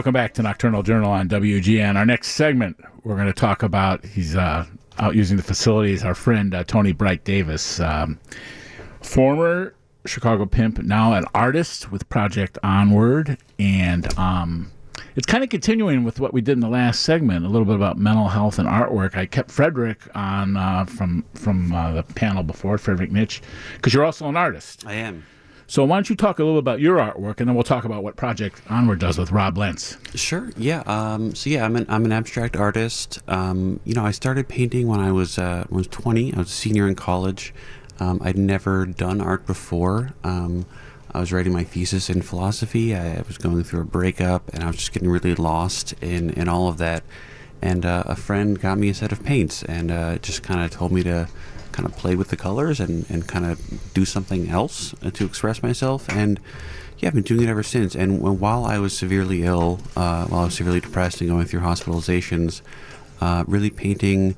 Welcome back to Nocturnal Journal on WGN. Our next segment, we're going to talk about, he's uh, out using the facilities, our friend uh, Tony Bright Davis, um, former Chicago pimp, now an artist with Project Onward. And um, it's kind of continuing with what we did in the last segment, a little bit about mental health and artwork. I kept Frederick on uh, from, from uh, the panel before, Frederick Mitch, because you're also an artist. I am. So why don't you talk a little about your artwork, and then we'll talk about what Project Onward does with Rob Lentz. Sure. Yeah. Um, so yeah, I'm an I'm an abstract artist. Um, you know, I started painting when I was uh, when I was 20. I was a senior in college. Um, I'd never done art before. Um, I was writing my thesis in philosophy. I was going through a breakup, and I was just getting really lost in in all of that. And uh, a friend got me a set of paints, and uh, just kind of told me to kind of play with the colors and, and kind of do something else uh, to express myself. And yeah, I've been doing it ever since. And while I was severely ill, uh, while I was severely depressed and going through hospitalizations, uh, really painting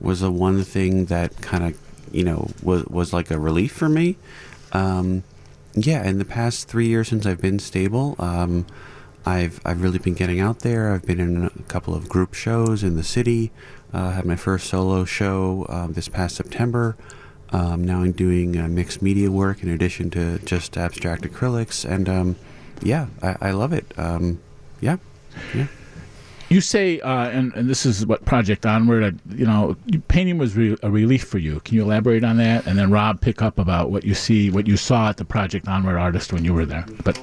was the one thing that kind of, you know, was, was like a relief for me. Um, yeah, in the past three years since I've been stable, um, I've I've really been getting out there. I've been in a couple of group shows in the city. Uh, had my first solo show um, this past September. Um, now I'm doing uh, mixed media work in addition to just abstract acrylics, and um, yeah, I, I, love it. Um, yeah, yeah. You say, uh, and, and this is what Project Onward, uh, you know, painting was re- a relief for you. Can you elaborate on that? And then Rob, pick up about what you see, what you saw at the Project Onward artist when you were there. But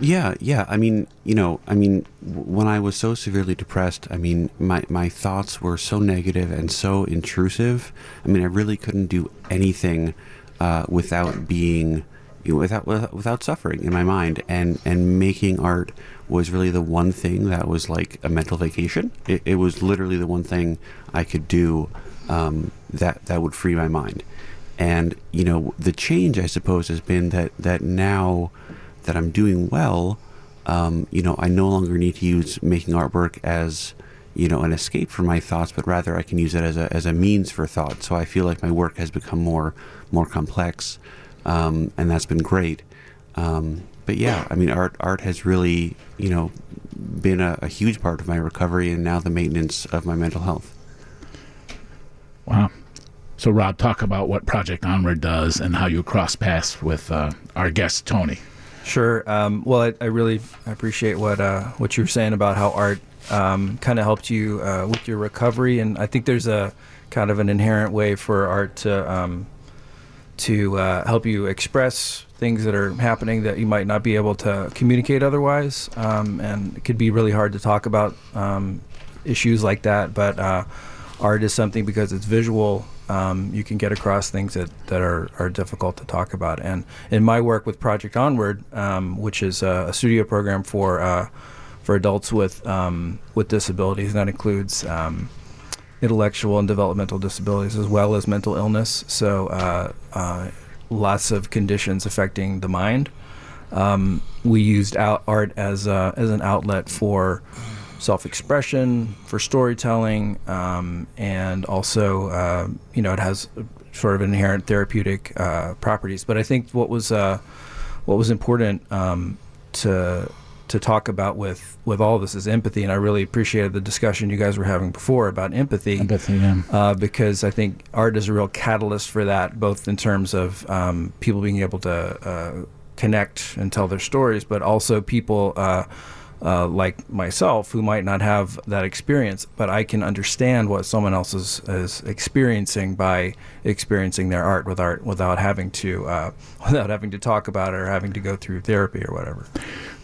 yeah, yeah. I mean, you know, I mean, when I was so severely depressed, I mean, my, my thoughts were so negative and so intrusive. I mean, I really couldn't do anything uh, without being, you know, without without suffering in my mind. And and making art was really the one thing that was like a mental vacation. It, it was literally the one thing I could do um, that that would free my mind. And you know, the change I suppose has been that that now that I'm doing well, um, you know, I no longer need to use making artwork as you know an escape from my thoughts, but rather I can use it as a as a means for thought. So I feel like my work has become more more complex, um, and that's been great. Um, but yeah, I mean, art art has really you know been a, a, huge part of my recovery and now the maintenance of my mental health. Wow. So Rob, talk about what Project Onward does and how you cross paths with uh, our guest Tony. Sure. Um, well, I, I, really appreciate what uh, what you were saying about how art um, kind of helped you uh, with your recovery, and I think there's a kind of an inherent way for art to um, to uh, help you express things that are happening that you might not be able to communicate otherwise, um, and it could be really hard to talk about um, issues like that. But uh, art is something because it's visual um, you can get across things that, that are, are difficult to talk about. And in my work with Project Onward, um, which is a, a, studio program for uh, for adults with um, with disabilities, that includes um, intellectual and developmental disabilities as well as mental illness. So uh, uh, lots of conditions affecting the mind. Um, we used art as a, as an outlet for self expression, for storytelling, um, and also, uh, you know, it has sort of inherent therapeutic uh, properties. But I think what was uh, what was important um, to to talk about with with all this is empathy, and I really appreciated the discussion you guys were having before about empathy. Empathy, yeah. Uh, because I think art is a real catalyst for that, both in terms of um, people being able to uh, connect and tell their stories, but also people uh, uh, like myself who might not have that experience, but I can understand what someone else is, is experiencing by experiencing their art with art without having to uh, without having to talk about it or having to go through therapy or whatever.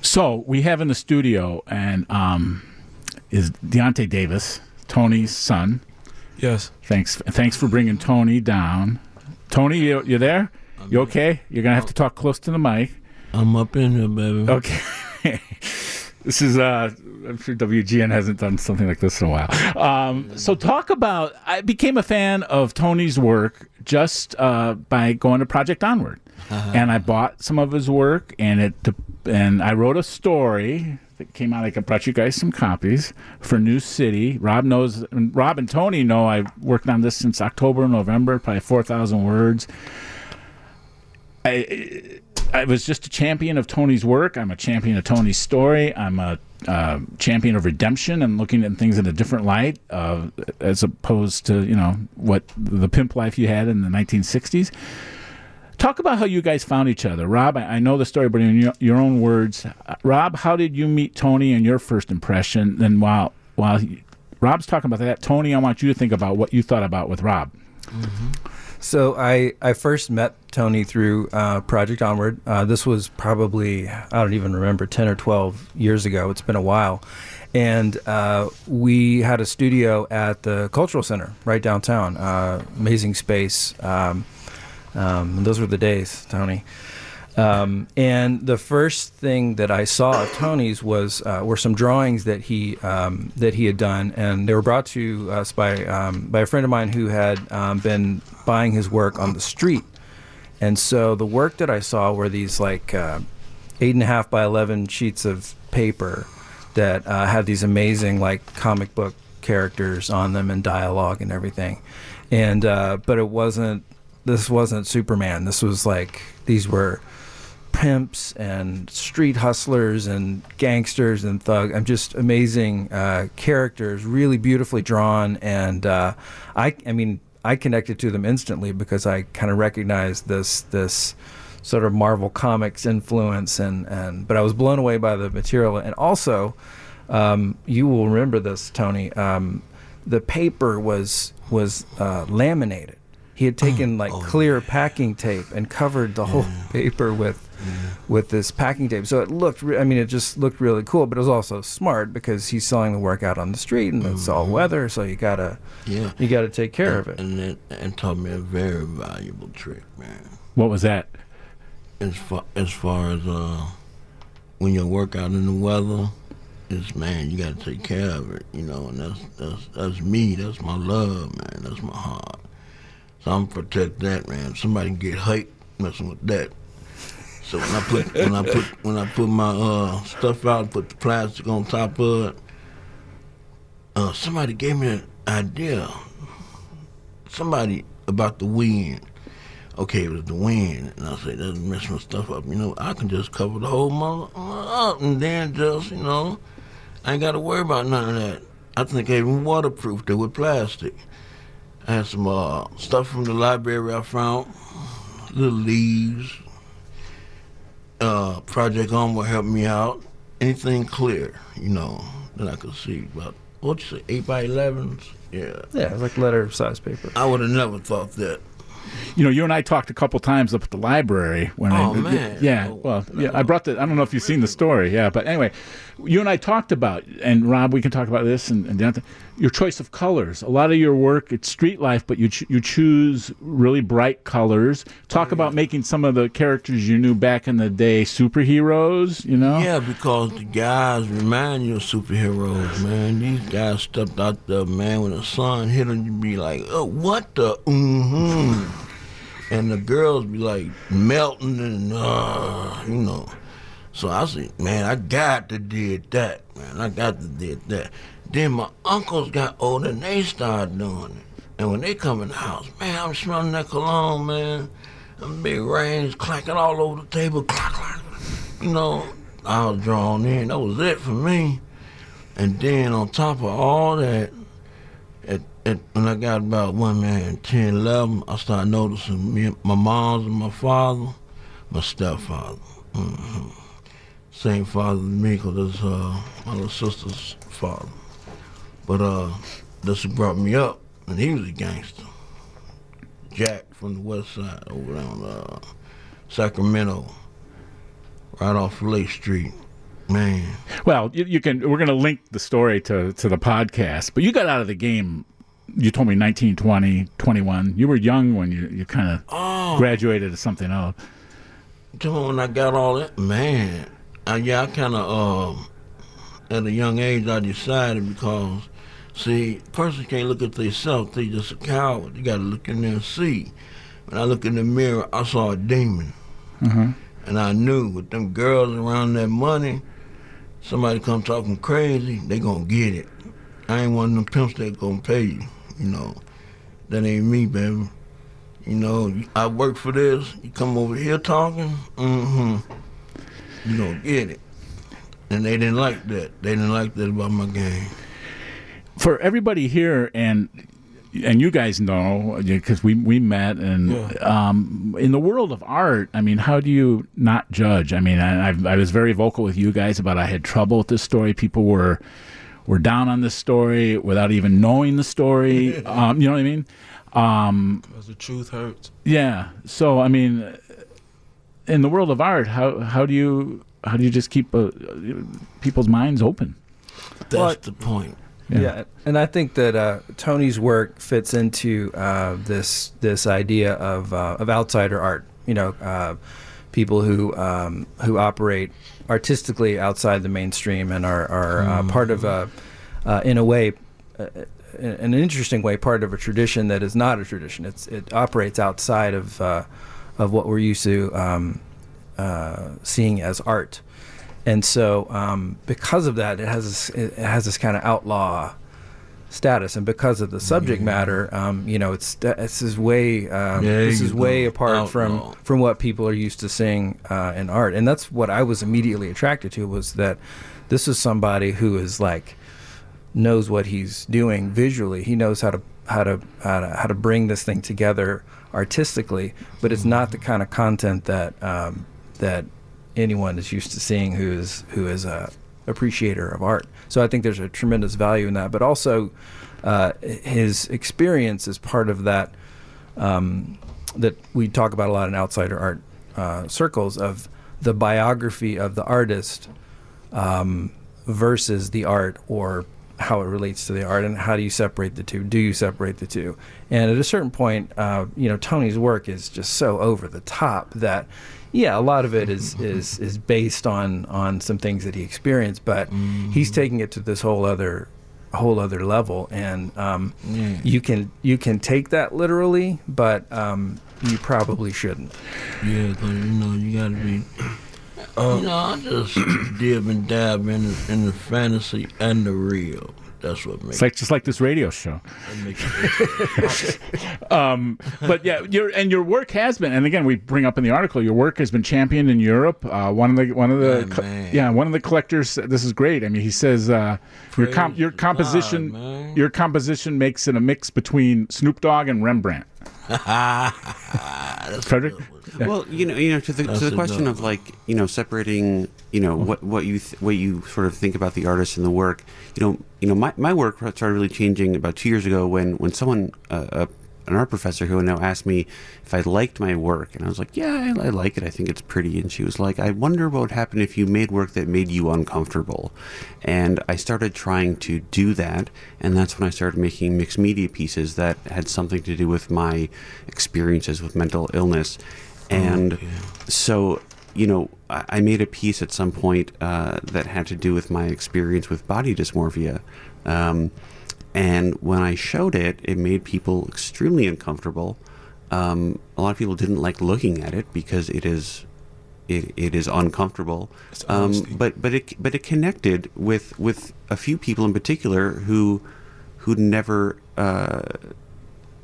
So we have in the studio and um, is D'Ante Davis, Tony's son. Yes. Thanks. Thanks for bringing Tony down. Tony, you you there? I'm you okay? You're gonna have to talk close to the mic. I'm up in here, baby. Okay. This is uh I'm sure WGN hasn't done something like this in a while. Um, so talk about I became a fan of Tony's work just uh, by going to Project Onward. Uh-huh. And I bought some of his work and it and I wrote a story that came out. I brought you guys some copies for New City. Rob knows, and Rob and Tony know I worked on this since October, November, probably four thousand words. I I was just a champion of Tony's work. I'm a champion of Tony's story. I'm a uh, champion of redemption and looking at things in a different light, uh, as opposed to you know what the pimp life you had in the 1960s. Talk about how you guys found each other, Rob. I, I know the story, but in your, your own words, uh, Rob, how did you meet Tony and your first impression? Then while while he, Rob's talking about that, Tony, I want you to think about what you thought about with Rob. So I, I first met Tony through uh, Project Onward. Uh, this was probably I don't even remember ten or twelve years ago. It's been a while, and uh, we had a studio at the Cultural Center right downtown. Uh, amazing space. Um, um, those were the days, Tony. Um, and the first thing that I saw of Tony's was uh, were some drawings that he um, that he had done, and they were brought to us by um, by a friend of mine who had um, been buying his work on the street. And so the work that I saw were these like uh, eight and a half by eleven sheets of paper that uh, had these amazing like comic book characters on them and dialogue and everything. And uh, but it wasn't this wasn't Superman. This was like these were pimps and street hustlers and gangsters and thug. I'm just amazing uh, characters, really beautifully drawn, and uh, I, I mean, I connected to them instantly because I kind of recognized this this sort of Marvel Comics influence, and and but I was blown away by the material, and also, um, you will remember this, Tony. Um, the paper was was uh, laminated. He had taken like clear packing tape and covered the whole paper with with this packing tape. So it looked, re- I mean, it just looked really cool, but it was also smart because he's selling the work out on the street and it's all weather, so you gotta Yeah. you gotta take care of it. And it and taught me a very valuable trick, man. What was that? As far as far as uh, when you work out in the weather, is man, you got to take care of it, you know. And that's that's that's me. That's my love, man. That's my heart. So I'm protect that, man. Somebody get hurt messing with that. So when I put when I put when I put my uh, stuff out, put the plastic on top of it. Uh, somebody gave me an idea. Somebody about the wind. Okay, it was the wind, and I said that's mess my stuff up. You know, I can just cover the whole mother up, and then just you know, I ain't got to worry about none of that. I think even waterproofed it with plastic. I had some uh, stuff from the library I found, little leaves. Uh, Project Onward helped me out. Anything clear, you know, that I could see. About what you say, eight by elevens? Yeah, Yeah, it was like letter size paper. I would have never thought that. You know, you and I talked a couple times up at the library when I. Oh, man. Yeah, Oh, well, yeah, I brought the. I don't know if you've seen the story, yeah, but anyway, you and I talked about, and Rob, we can talk about this and, and the your choice of colors. A lot of your work, it's street life, but you ch- you choose really bright colors. Talk about making some of the characters you knew back in the day superheroes. You know. Yeah, because the guys remind you of superheroes, man. These guys stepped out there, man. When the sun hit them, you be like, oh, what the? Mm-hmm. And the girls be like melting and, uh, you know. So I said, man, I got to did that, man. I got to did that. Then my uncles got older and they started doing it. And when they come in the house, man, I'm smelling that cologne, man. Them big rings clacking all over the table, clack, clack. You know, I was drawn in. That was it for me. And then on top of all that, at, at, when I got about one man, 10, 11, I started noticing me, my mom's and my father, my stepfather. hmm Same father as me, because that's uh, my little sister's father. But uh, that's who brought me up, and he was a gangster. Jack from the west side over on uh, Sacramento, right off Lake Street. Man, Well, you, you can. We're going to link the story to to the podcast, but you got out of the game. You told me 19, 20, 21. You were young when you, you kind of oh, graduated to something else. Tell me when I got all that, man. I, yeah, I kind of, um, at a young age, I decided because, see, person can't look at themselves. They just a coward. You got to look in there and see. When I look in the mirror, I saw a demon. Mhm. And I knew with them girls around that money, somebody come talking crazy, they gonna get it. I ain't one of them pimps that gonna pay you, you know. That ain't me, baby. You know, I work for this. You come over here talking. Mm-hmm. You don't get it. And they didn't like that. They didn't like that about my game. For everybody here, and and you guys know because we we met and Yeah. um, in the world of art. I mean, how do you not judge? I mean, I, I I was very vocal with you guys about I had trouble with this story. People were were down on this story without even knowing the story. um, you know what I mean? Um, Because the truth hurts. Yeah. So I mean, in the world of art, how how do you how do you just keep uh, people's minds open? That's Well, the point. Yeah. Yeah, and I think that uh, Tony's work fits into uh, this this idea of uh, of outsider art. You know, uh, people who um, who operate artistically outside the mainstream and are are uh, part of a, uh, in a way. Uh, in an interesting way, part of a tradition that is not a tradition. It's it operates outside of uh, of what we're used to um, uh, seeing as art, and so um, because of that, it has this, it has this kind of outlaw status, and because of the subject matter, um, you know, it's this is way um, There this is way apart from from what people are used to seeing uh, in art, and that's what I was immediately attracted to was that this is somebody who is like knows what he's doing visually. He knows how to how to how to, how to bring this thing together artistically, but it's not the kind of content that um, that anyone is used to seeing who is who is a appreciator of art. So I think there's a tremendous value in that, but also uh, his experience is part of that um, that we talk about a lot in outsider art uh, circles of the biography of the artist um, versus the art or how it relates to the art and how do you separate the two do you separate the two and at a certain point uh, you know tony's work is just so over the top that yeah a lot of it is is is based on on some things that he experienced but he's taking it to this whole other whole other level and um, Yeah. you can you can take that literally but um, you probably shouldn't Yeah, you know you gotta be. You know, I just dib and dab in the, in the fantasy and the real. That's what makes It's like just like this radio show. that makes it. Um, but yeah, your and your work has been, and again, we bring up in the article, your work has been championed in Europe. Uh, one of the one of the Yeah, yeah one of the collectors. This is great. I mean, he says uh, your com- Praise your composition man. your composition makes it a mix between Snoop Dogg and Rembrandt. That's a Frederick? Yeah. Well, you know, you know, to the That's to the question good of like, you know, separating, you know, what what you th- what you sort of think about the artist and the work. You know, you know, my, my work started really changing about two years ago when when someone uh, uh, an art professor who now asked me if I liked my work, and I was like, yeah, I, I like it. I think it's pretty. And she was like, I wonder what would happen if you made work that made you uncomfortable. And I started trying to do that, and that's when I started making mixed media pieces that had something to do with my experiences with mental illness. And so, you know, I, I made a piece at some point uh, that had to do with my experience with body dysmorphia. Um, and when I showed it, it made people extremely uncomfortable. Um, a lot of people didn't like looking at it because it is it, it is uncomfortable. Um, but but it but it connected with with a few people in particular who who never uh,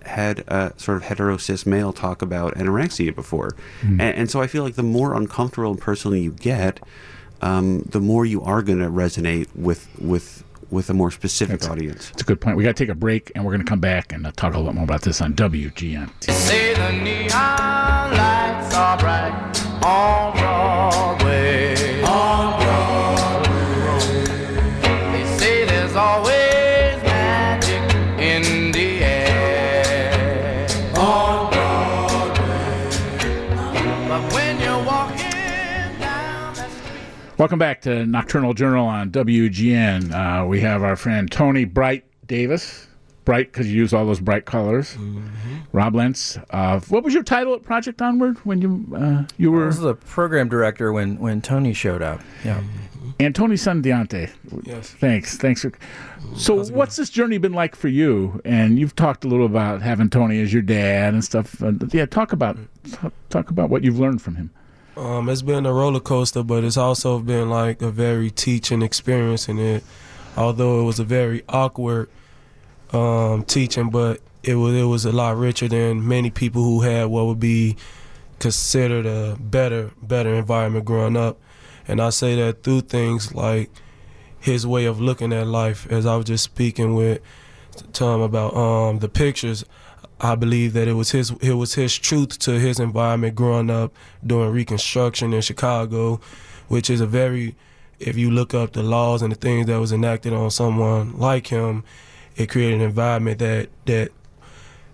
had a sort of hetero cis male talk about anorexia before, and, and so I feel like the more uncomfortable and personal you get, um, the more you are going to resonate with with with a more specific That's- audience. It's a good point. We got to take a break, and we're going to come back and uh, talk a little bit more about this on WGN. Say the neon lights are bright on Broadway. On Broadway. They say there's always magic in the air. On Broadway. But when you're walking down that street. Welcome back to Nocturnal Journal on WGN. Uh, we have our friend Tony Bright Davis. Bright because you use all those bright colors. Rob Lentz. Uh, what was your title at Project Onward when you uh, you I were was the program director when when Tony showed up. Yeah. and Tony Son D'Ante? Yes. Thanks, thanks. For, so, what's this journey been like for you? And you've talked a little about having Tony as your dad and stuff. Uh, yeah, talk about talk, talk about what you've learned from him. Um, it's been a roller coaster, but it's also been like a very teaching experience. And it, although it was a very awkward um, teaching, but it was it was a lot richer than many people who had what would be considered a better better environment growing up. And I say that through things like his way of looking at life. As I was just speaking with Tom about um, the pictures, I believe that it was his it was his truth to his environment growing up during Reconstruction in Chicago, which is a very if you look up the laws and the things that was enacted on someone like him, it created an environment that that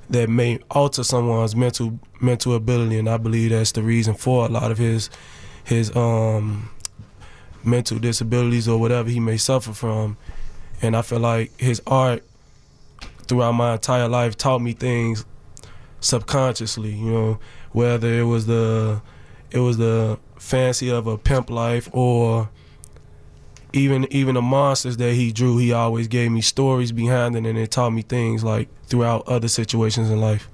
that may alter someone's mental mental ability, and I believe that's the reason for a lot of his his um mental disabilities or whatever he may suffer from. And I feel like his art throughout my entire life taught me things subconsciously, you know, whether it was the it was the fancy of a pimp life or even even the monsters that he drew, he always gave me stories behind it and it taught me things like throughout other situations in life.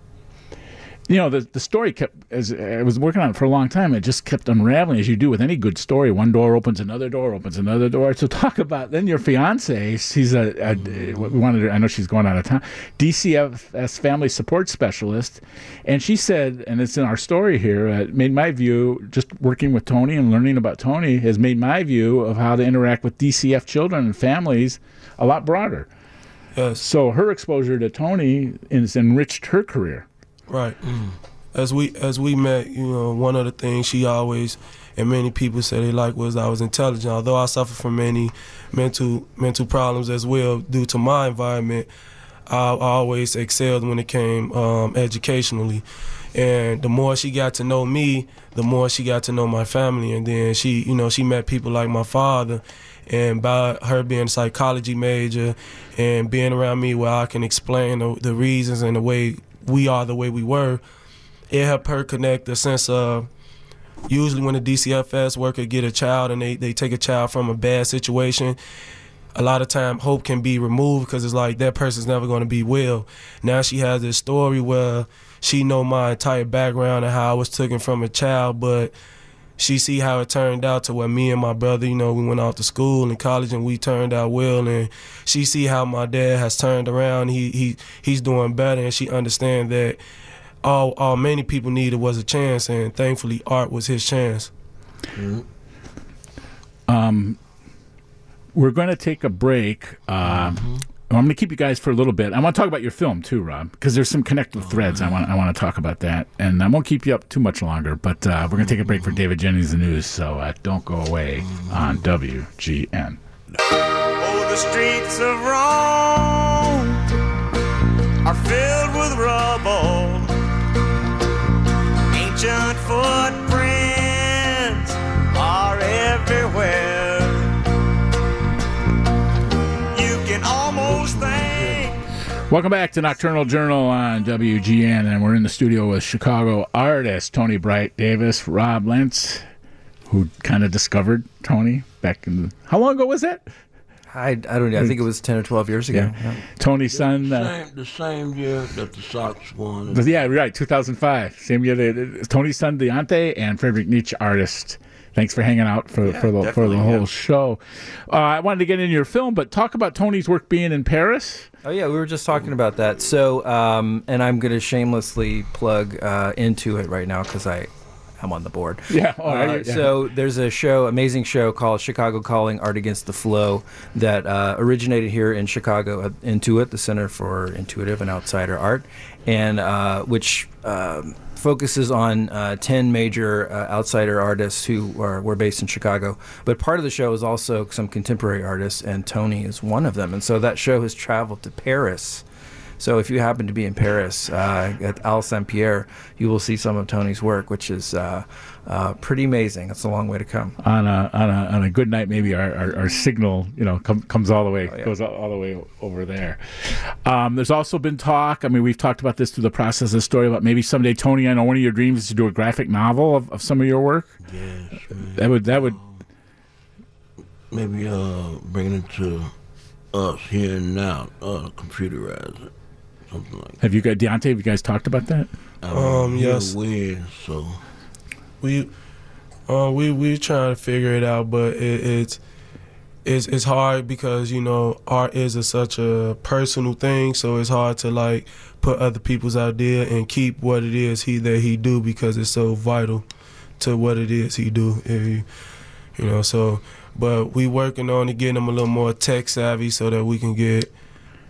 You know the the story kept as I was working on it for a long time. It just kept unraveling as you do with any good story. One door opens, another door opens, another door. So talk about then your fiance. She's a, a we wanted. To, I know she's going out of town. DCFS family support specialist, and she said, and it's in our story here. Uh, made my view just working with Tony and learning about Tony has made my view of how to interact with DCF children and families a lot broader. Yes. So her exposure to Tony has enriched her career. Right. As we as we met, you know, one of the things she always and many people said they liked was I was intelligent. Although I suffer from many mental mental problems as well due to my environment, I, I always excelled when it came um, educationally. And the more she got to know me, the more she got to know my family. And then she, you know, she met people like my father. And by her being a psychology major and being around me where I can explain the, the reasons and the way we are the way we were, it helped her connect a sense of usually when a DCFS worker get a child and they, they take a child from a bad situation, a lot of time hope can be removed because it's like that person's never going to be well. Now she has this story where she know my entire background and how I was taken from a child, but she see how it turned out to where me and my brother, you know, we went off to school and college and we turned out well and she see how my dad has turned around. He he he's doing better and she understand that all all many people needed was a chance and thankfully art was his chance. Um we're going to take a break. Um, I'm going to keep you guys for a little bit. I want to talk about your film too, Rob, because there's some connective threads. I want I want to talk about that, and I won't keep you up too much longer. But uh, we're going to take a break for David Jennings the news, so uh, don't go away on WGN. Oh, the streets of Rome are filled with rubble. Welcome back to Nocturnal Journal on WGN, and we're in the studio with Chicago artist Tony Bright Davis, Rob Lentz, who kind of discovered Tony back in the, how long ago was that? I, I don't know. I think it was 10 or 12 years ago. Yeah. Tony's son. Uh, Same, the same year that the Sox won. But yeah, right. 2005. Same year. They, Tony's son D'Ante and Frederick Nietzsche, artist. Thanks for hanging out for for the for the whole yeah. show. Uh, I wanted to get into your film, but talk about Tony's work being in Paris. Oh yeah, we were just talking about that. So, um, and I'm going to shamelessly plug uh, into it right now because I, I'm on the board. Yeah. Oh, Uh, yeah. So there's a show, amazing show called Chicago Calling Art Against the Flow that uh, originated here in Chicago at Intuit, the Center for Intuitive and Outsider Art, and uh, which um, focuses on uh, 10 major uh, outsider artists who are, were based in Chicago. But part of the show is also some contemporary artists, and Tony is one of them. And so that show has traveled to Paris. So if you happen to be in Paris uh, at Halle Saint Pierre, you will see some of Tony's work, which is uh, uh, pretty amazing. It's a long way to come. on a on a on a good night, maybe our, our, our signal, you know, com- comes all the way Oh, yeah. goes all, all the way over there. Um, there's also been talk. I mean, we've talked about this through the process of the story about maybe someday, Tony. I know one of your dreams is to do a graphic novel of, of some of your work. Yes, man. That would that would Maybe uh, bring it to us here and now, uh, computerize it, something like have you got D'Ante? Have you guys talked about that? I mean, Um, yes. Weird, so We uh, we we trying to figure it out, but it, it's it's it's hard because you know art is a, such a personal thing, so it's hard to like put other people's idea and keep what it is he that he do because it's so vital to what it is he do. You, you know, so but we working on to getting him a little more tech savvy so that we can get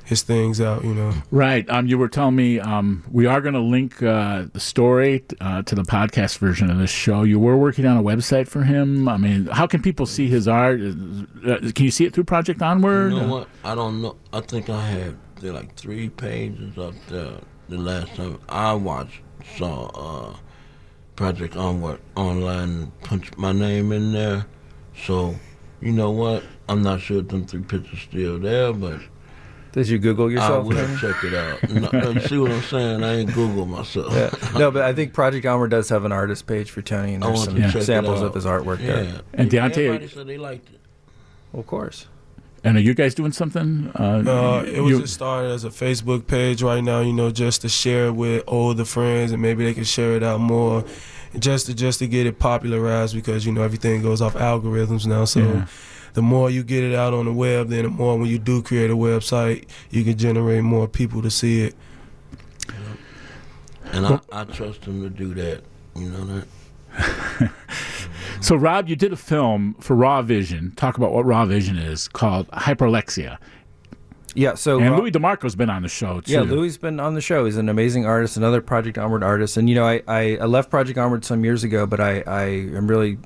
his things out. You know. Right. Um, you were telling me um, we are going to link uh, the story uh, to the podcast version of this show. You were working on a website for him. I mean, how can people see his art? Uh, can you see it through Project Onward? You know what? I don't know. I think I had there like three pages up there the last time I watched saw uh, Project Onward online and punched my name in there. So you know what? I'm not sure if them three pictures still there, but Did you Google I yourself? will Tony? check it out. No, you see what I'm saying? I ain't Google myself. Yeah. No, but I think Project Onward does have an artist page for Tony, and I there's want some to check it samples of his artwork Yeah. there. And D'Ante- Everybody said they liked it. Of course. And are you guys doing something? Uh, Uh, it was you- just started as a Facebook page right now, you know, just to share it with older friends and maybe they can share it out more, just to just to get it popularized because you know everything goes off algorithms now. So Yeah. The more you get it out on the web, then the more when you do create a website, you can generate more people to see it. And I, I trust him to do that. You know that? So, Rob, you did a film for Raw Vision. Talk about what Raw Vision is called Hyperlexia. Yeah. So And Ro- Louis DeMarco's been on the show too. Yeah, Louis's been on the show. He's an amazing artist, another Project Onward artist. And you know, I, I, I left Project Onward some years ago, but I, I am really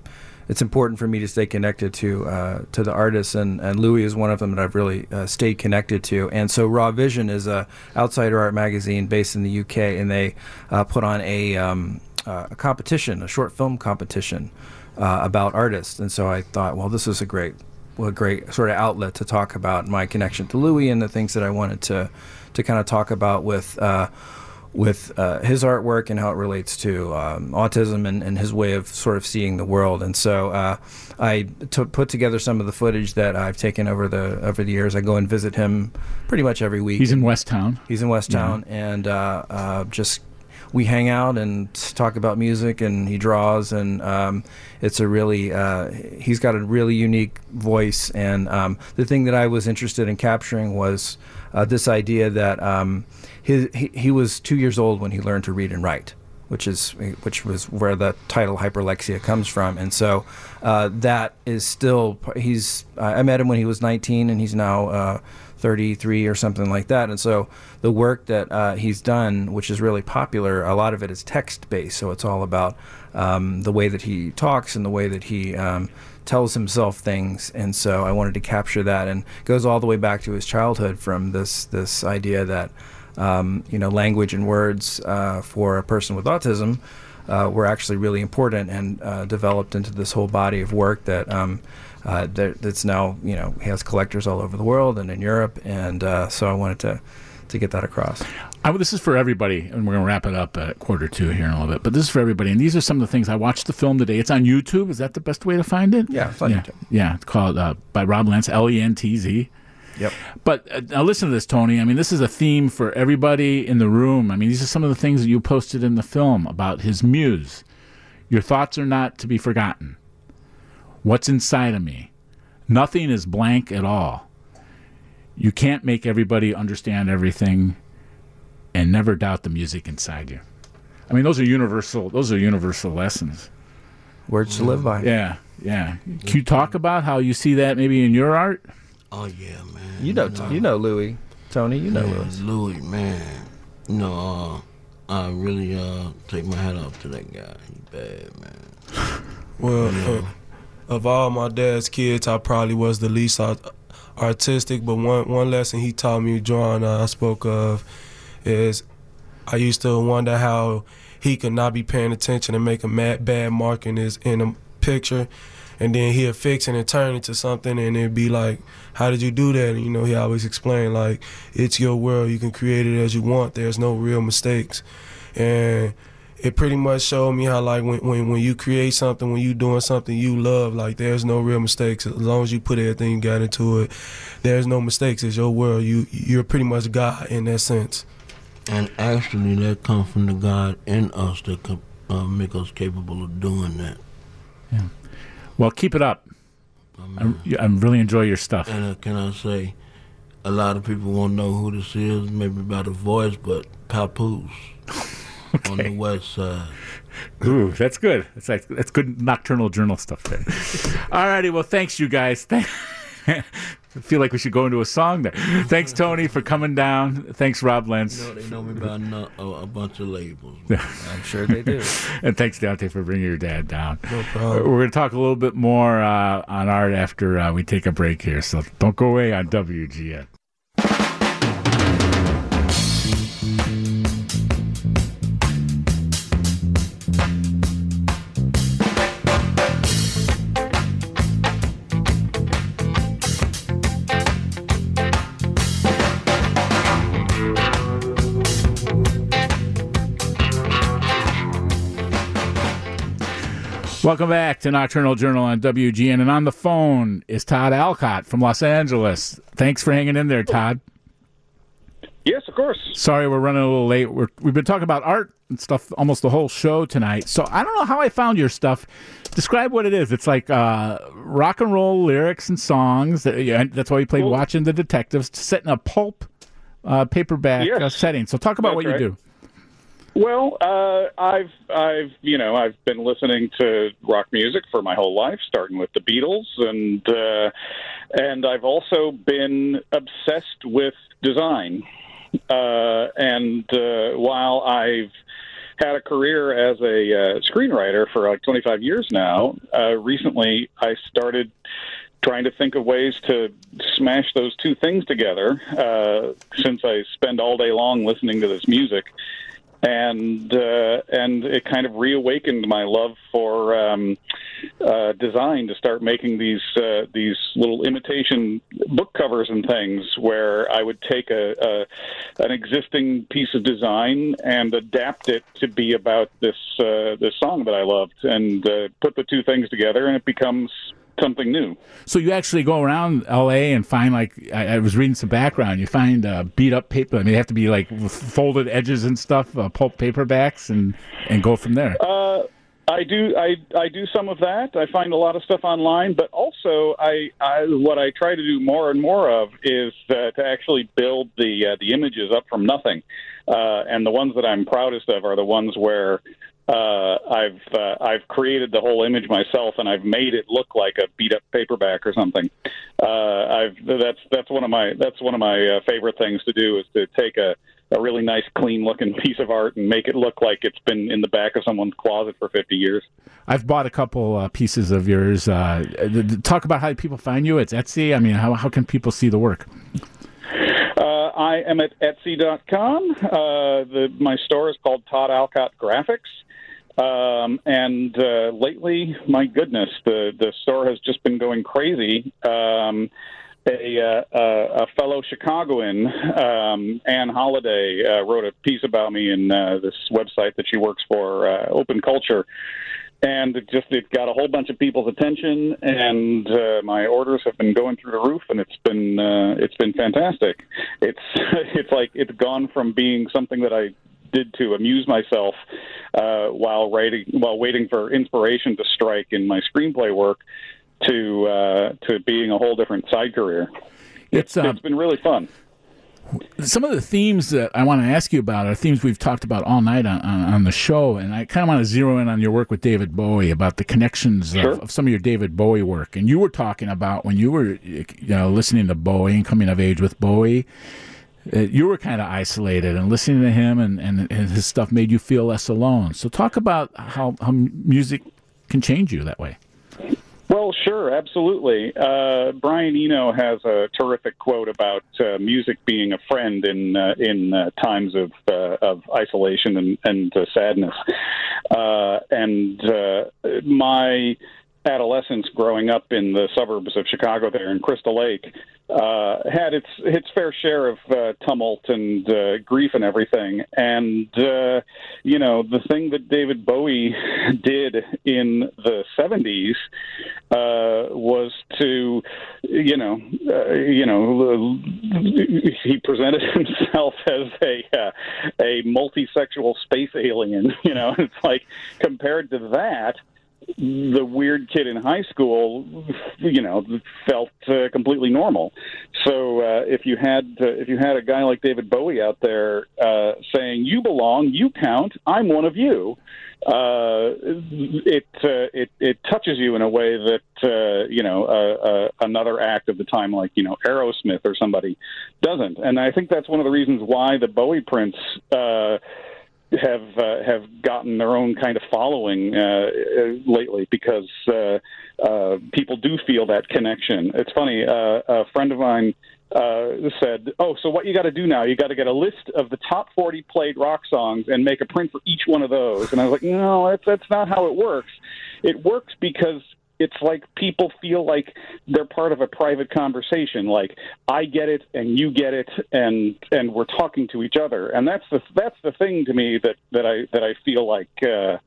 it's important for me to stay connected to uh, to the artists, and, and Louis is one of them that I've really uh, stayed connected to. And so Raw Vision is a outsider art magazine based in the UK, and they uh, put on a, um, uh, a competition, a short film competition uh, about artists. And so I thought, well, this is a great a great sort of outlet to talk about my connection to Louis and the things that I wanted to to kind of talk about with uh, with uh, his artwork and how it relates to um, autism and, and his way of sort of seeing the world. And so uh, I t- put together some of the footage that I've taken over the over the years. I go and visit him pretty much every week. He's in West Town. He's in West Town, and uh, uh, just we hang out and talk about music, and he draws, and um, it's a really uh, he's got a really unique voice. And um, the thing that I was interested in capturing was uh, this idea that um, his, he he was two years old when he learned to read and write. Which is which was where the title hyperlexia comes from, and so uh, that is still he's. I met him when he was 19, and he's now uh, 33 or something like that. And so the work that uh, he's done, which is really popular, a lot of it is text based. So it's all about um, the way that he talks and the way that he um, tells himself things. And so I wanted to capture that, and goes all the way back to his childhood from this this idea that um, you know language and words uh, for a person with autism. Uh, were actually really important and uh, developed into this whole body of work that um, uh, that, that's now you know has collectors all over the world and in Europe, and uh, so I wanted to to get that across. I, this is for everybody, and we're going to wrap it up at quarter two here in a little bit. But this is for everybody, and these are some of the things I watched the film today. It's on YouTube. Is that the best way to find it? Yeah, it's on yeah. YouTube. Yeah, it's called uh, by Rob Lentz, L E N T Z. Yep. But uh, now listen to this, Tony. I mean, this is a theme for everybody in the room. I mean, these are some of the things that you posted in the film about his muse. Your thoughts are not to be forgotten. What's inside of me? Nothing is blank at all. You can't make everybody understand everything and never doubt the music inside you. I mean, those are universal. Those are universal lessons. Words to live by. Yeah, yeah. Can you talk about how you see that maybe in your art? Oh yeah, man. You know, you know Louis, Tony. You know Man, Louis. Louis, man. You know, uh, I really uh, take my hat off to that guy. He bad, man. Well, uh, of all my dad's kids, I probably was the least artistic. But one one lesson he taught me, drawing, uh, I spoke of, is I used to wonder how he could not be paying attention and make a mad, bad mark in his in a picture, and then he'll fix it and turn it to something, and it'd be like, "How did you do that?" And you know, he always explained like, "It's your world. You can create it as you want. There's no real mistakes," and it pretty much showed me how like when, when when you create something, when you doing something you love, like there's no real mistakes. As long as you put everything you got into it, there's no mistakes. It's your world. You you're pretty much God in that sense. And actually, that comes from the God in us that can uh, make us capable of doing that. Well, keep it up. I, I really enjoy your stuff. And uh, can I say, a lot of people won't know who this is, maybe by the voice, but Papoose on the west side. Ooh, that's good. That's like that's good nocturnal journal stuff there. All righty. well, thanks you guys. Thank- I feel like we should go into a song there. Thanks, Tony, for coming down. Thanks, Rob Lentz. You know, they know me by a, a bunch of labels. I'm sure they do. And thanks, D'Ante, for bringing your dad down. No problem. We're going to talk a little bit more uh, on art after uh, we take a break here. So don't go away on WGN. Welcome back to Nocturnal Journal on WGN. And on the phone is Todd Alcott from Los Angeles. Thanks for hanging in there, Todd. Yes, of course. Sorry, we're running a little late. We're, we've been talking about art and stuff almost the whole show tonight. So I don't know how I found your stuff. Describe what it is. It's like uh, rock and roll lyrics and songs. That's why we played Well- Watching the Detectives, set in a pulp uh, paperback Yes. uh, setting. So talk about That's what you do. Well, uh, I've I've you know I've been listening to rock music for my whole life, starting with the Beatles, and uh, and I've also been obsessed with design. Uh, and uh, while I've had a career as a uh, screenwriter for like 25 years now, uh, recently I started trying to think of ways to smash those two things together. Uh, since I spend all day long listening to this music, and uh, and it kind of reawakened my love for um, uh, design to start making these uh, these little imitation book covers and things where I would take a, a an existing piece of design and adapt it to be about this uh, this song that I loved and uh, put the two things together and it becomes something new. So you actually go around L.A. and find like I, I was reading some background. You find uh, beat up paper. I mean, they have to be like folded edges and stuff, uh, pulp paperbacks, and and go from there. Uh, I do. I I do some of that. I find a lot of stuff online, but also I, I what I try to do more and more of is uh, to actually build the uh, the images up from nothing. Uh, and the ones that I'm proudest of are the ones where uh, I've uh, I've created the whole image myself, and I've made it look like a beat up paperback or something. Uh, I've that's that's one of my that's one of my uh, favorite things to do is to take a a really nice, clean looking piece of art and make it look like it's been in the back of someone's closet for 50 years. I've bought a couple uh, pieces of yours. Uh, talk about how people find you. It's Etsy. I mean, how how can people see the work? Uh, I am at Etsy.com. Uh, the, my store is called Todd Alcott Graphics. Um, and uh, lately, my goodness, the, the store has just been going crazy. Um, a, uh, a fellow Chicagoan, um, Ayun Halliday, uh, wrote a piece about me in uh, this website that she works for, uh, Open Culture. And it just it got a whole bunch of people's attention, and uh, my orders have been going through the roof, and it's been uh, it's been fantastic. It's it's like it's gone from being something that I did to amuse myself uh, while writing while waiting for inspiration to strike in my screenplay work to uh, to being a whole different side career. It's um, It's been really fun. some of the themes that I want to ask you about are themes we've talked about all night on, on, on the show, and I kind of want to zero in on your work with David Bowie about the connections Sure. of, of some of your David Bowie work. And you were talking about when you were, you know, listening to Bowie and coming of age with Bowie, uh, you were kind of isolated, and listening to him and, and, and his stuff made you feel less alone. So talk about how, how music can change you that way. Well, sure, absolutely. Uh, Brian Eno has a terrific quote about uh, music being a friend in uh, in uh, times of uh, of isolation and and uh, sadness. Uh, and uh, my adolescence growing up in the suburbs of Chicago there in Crystal Lake uh, had its its fair share of uh, tumult and uh, grief and everything. And uh, you know, the thing that David Bowie did in the '70s uh, was to, you know, uh, you know, he presented himself as a uh, a multi-sexual space alien. You know, it's like compared to that the weird kid in high school, you know, felt uh, completely normal. So uh, if you had uh, if you had a guy like David Bowie out there uh, saying "You belong, you count, I'm one of you," uh, it uh, it it touches you in a way that uh, you know uh, uh, another act of the time, like you know Aerosmith or somebody, doesn't. And I think that's one of the reasons why the Bowie prints. Uh, have uh, have gotten their own kind of following uh, uh, lately because uh, uh, people do feel that connection. It's funny. Uh, a friend of mine uh, said, "Oh, so what you got to do now? You got to get a list of the top 40 played rock songs and make a print for each one of those." And I was like, "No, that's that's not how it works. It works because." It's like people feel like they're part of a private conversation. Like I get it and you get it, and and we're talking to each other. And that's the that's the thing to me that that I that I feel like uh,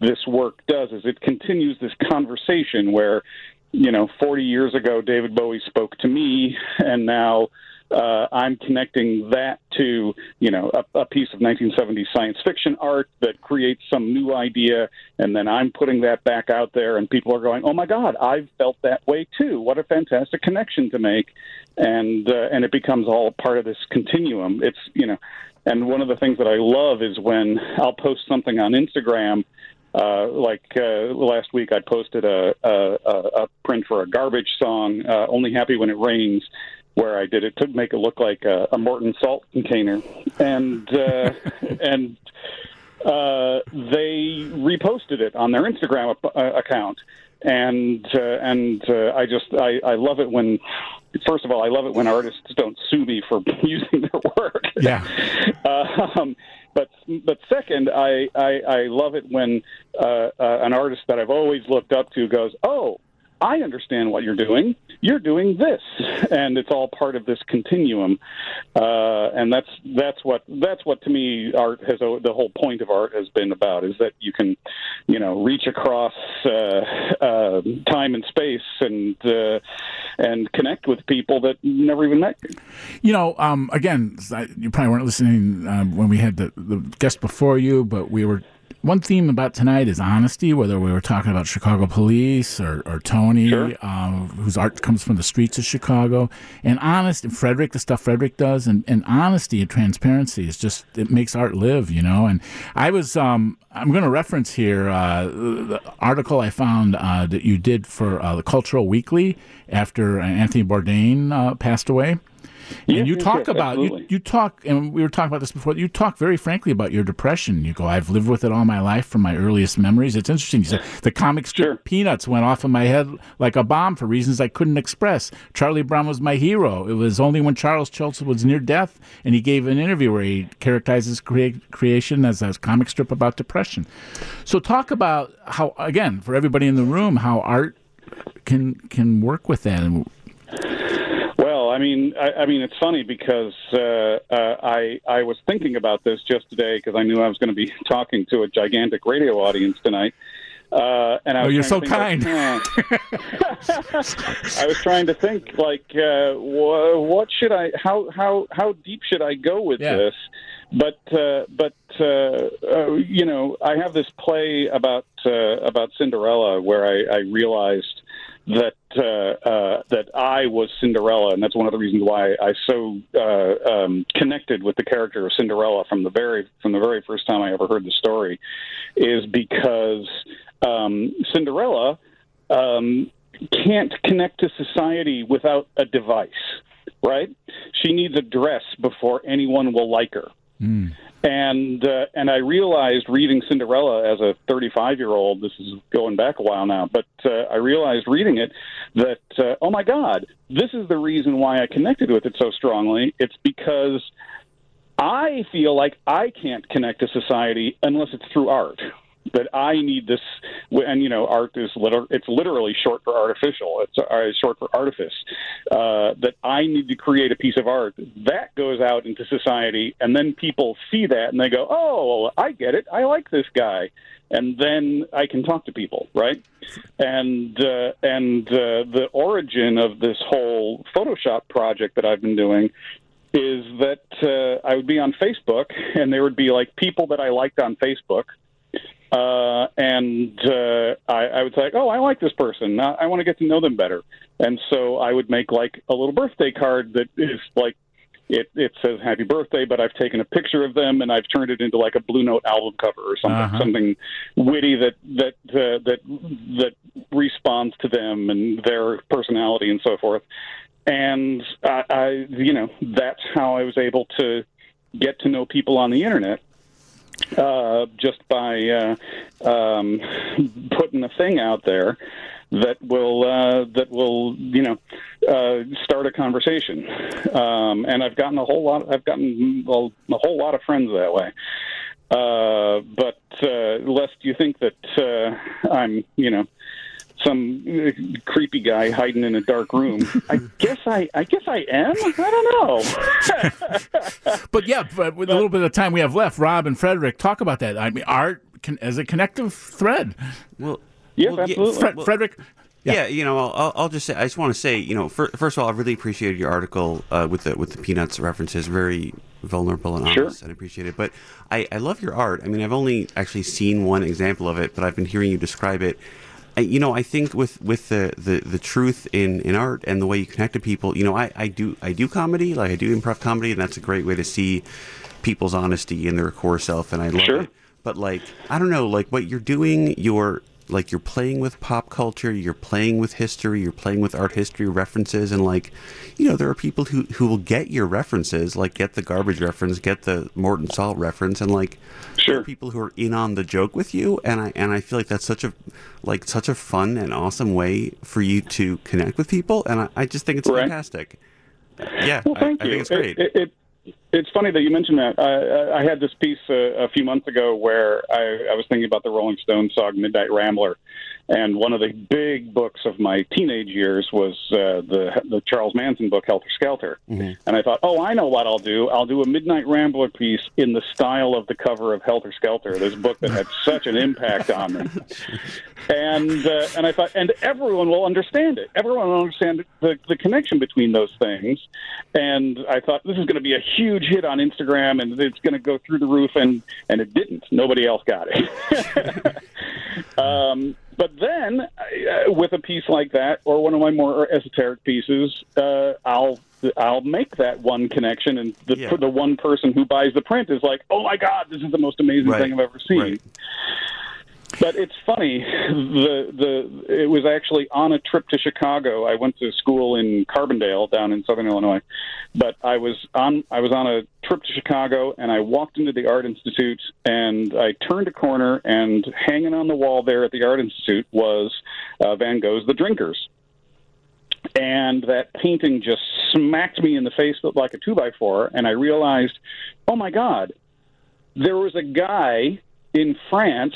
this work does is it continues this conversation where you know 40 years ago David Bowie spoke to me, and now uh, I'm connecting that to you know a, a piece of 1970s science fiction art that creates some new idea, and then I'm putting that back out there, and people are going, "Oh my God, I've felt that way too! What a fantastic connection to make!" And uh, and it becomes all part of this continuum. It's you know, and one of the things that I love is when I'll post something on Instagram. Uh, like uh, last week, I posted a, a, a print for a garbage song, uh, "Only Happy When It Rains," where I did it to make it look like a, a Morton salt container, and uh, and uh, they reposted it on their Instagram ap- uh, account, and uh, and uh, I just I, I love it when. First of all, I love it when artists don't sue me for using their work. Yeah. um, but but second, I, I I love it when uh, uh, an artist that I've always looked up to goes, "Oh, I understand what you're doing. You're doing this, and it's all part of this continuum. Uh, and that's that's what that's what to me art has the whole point of art has been about is that you can, you know, reach across uh, uh, time and space and uh, and connect with people that you never even met you. Know, um, again, you probably weren't listening um, when we had the, the guest before you, but we were. One theme about tonight is honesty, whether we were talking about Chicago police or, or Tony, Sure. um, whose art comes from the streets of Chicago. And honest, and Frederick, the stuff Frederick does, and, and honesty and transparency is just, it makes art live, you know? And I was, um, I'm going to reference here uh, the article I found uh, that you did for uh, the Cultural Weekly after Anthony Bourdain uh, passed away. Yes, and you yes, talk yes, about you, you talk and we were talking about this before you talk very frankly about your depression. You go i've lived with it all my life from my earliest memories. It's interesting. You said the comic strip Sure. peanuts went off in my head like a bomb for reasons i couldn't express. Charlie brown was my hero. It was only when charles schulz was near death and he gave an interview where he characterized his crea- creation as a comic strip about depression. So talk about how again for everybody in the room how art can can work with that and I mean, I, I mean, it's funny because uh, uh, I I was thinking about this just today because I knew I was going to be talking to a gigantic radio audience tonight. Uh, and I Oh, you're so kind. think, like, huh. I was trying to think like, uh, wha- what should I? How how how deep should I go with Yeah. this? But uh, but uh, uh, you know, I have this play about uh, about Cinderella where I, I realized that uh, uh, that I was Cinderella, and that's one of the reasons why I so uh, um, connected with the character of Cinderella from the very from the very first time I ever heard the story, is because um, Cinderella um, can't connect to society without a device, right? She needs a dress before anyone will like her and uh, and I realized reading Cinderella as a 35 year old. This is going back a while now, but uh, I realized reading it that uh, oh my God, this is the reason why I connected with it so strongly. It's because I feel like I can't connect to society unless it's through art. That I need this, and you know, art is liter- it's literally short for artificial. It's uh, short for artifice. Uh, that I need to create a piece of art that goes out into society, and then people see that and they go, "Oh, I get it. I like this guy," and then I can talk to people, right? And uh, and uh, the origin of this whole Photoshop project that I've been doing is that uh, I would be on Facebook, and there would be like people that I liked on Facebook, uh, and uh, I, I would say, "Oh, I like this person. I, I want to get to know them better." And so I would make like a little birthday card that is like it, it says happy birthday, but I've taken a picture of them and I've turned it into like a Blue Note album cover or something, Uh-huh. something witty that that uh, that that responds to them and their personality and so forth. And I, I, you know, that's how I was able to get to know people on the internet uh, just by uh, um, putting a thing out there that will uh, that will you know uh, start a conversation. Um, and I've gotten a whole lot. I've gotten a, a whole lot of friends that way. Uh, but uh, lest you think that uh, I'm you know some uh, creepy guy hiding in a dark room. I guess I I guess I am. I don't know. But yeah, but with a little bit of time we have left, Rob and Frederick, talk about that. I mean, art can, as a connective thread. Well, Yes, well, yeah, absolutely. Fred, well- Frederick, Yeah, you know, I'll- I'll, I'll just say, I just want to say, you know, fir- first of all, I really appreciated your article uh, with the with the peanuts references, very vulnerable and Sure. honest, and I appreciate it. But I, I love your art. I mean, I've only actually seen one example of it, but I've been hearing you describe it. I, you know, I think with with the, the, the truth in, in art and the way you connect to people, you know, I, I do I do comedy, like I do improv comedy, and that's a great way to see people's honesty and their core self, and I love Sure. it but like i don't know like what you're doing you're like you're playing with pop culture you're playing with history you're playing with art history references and like you know there are people who who will get your references like get the garbage reference get the morton salt reference and like there Sure. are people who are in on the joke with you and i and i feel like that's such a like such a fun and awesome way for you to connect with people and i, I just think it's Right. fantastic yeah Well, I, thank I you. think it's great It, it, it, it's funny that you mentioned that. I, I had this piece uh, a few months ago where I, I was thinking about the Rolling Stones song "Midnight Rambler," and one of the big books of my teenage years was uh, the the Charles Manson book "Helter Skelter," and I thought, oh, I know what I'll do. I'll do a Midnight Rambler piece in the style of the cover of Helter Skelter, this book that had such an impact on me. and uh, and I thought, and everyone will understand it. Everyone will understand the the connection between those things. And I thought this is going to be a huge hit on Instagram, and it's going to go through the roof. And and it didn't. Nobody else got it. um, but then, uh, with a piece like that, or one of my more esoteric pieces, uh, I'll I'll make that one connection, and the Yeah. the one person who buys the print is like, "Oh my God, this is the most amazing Right. thing I've ever seen." Right. But it's funny. The the it was actually on a trip to Chicago. I went to school in Carbondale down in Southern Illinois, but I was on I was on a trip to Chicago and I walked into the Art Institute and I turned a corner and hanging on the wall there at the Art Institute was uh, Van Gogh's The Drinkers. And that painting just smacked me in the face like a two by four, and I realized, oh my God, there was a guy in France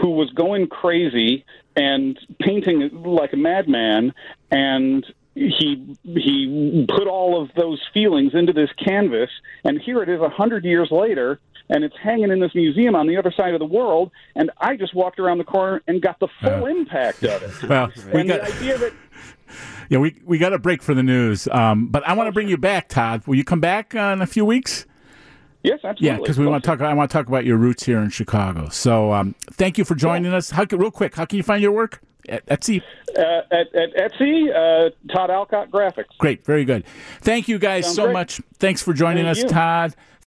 who was going crazy and painting like a madman and he he put all of those feelings into this canvas and here it is a hundred years later and it's hanging in this museum on the other side of the world and i just walked around the corner and got the full impact of it well, we and got the idea that yeah, we we got a break for the news. Um, but I want to bring you back, Todd. Will you come back uh, in a few weeks? Yes absolutely Yeah, because we want to talk. I want to talk about your roots here in Chicago. So, um, thank you for joining us. How, can- real quick, how can you find your work? At Etsy. uh, at, at etsy uh, todd alcott graphics Great, very good. Thank you guys Sounds so great. much. Thanks for joining Thank us, you. Todd.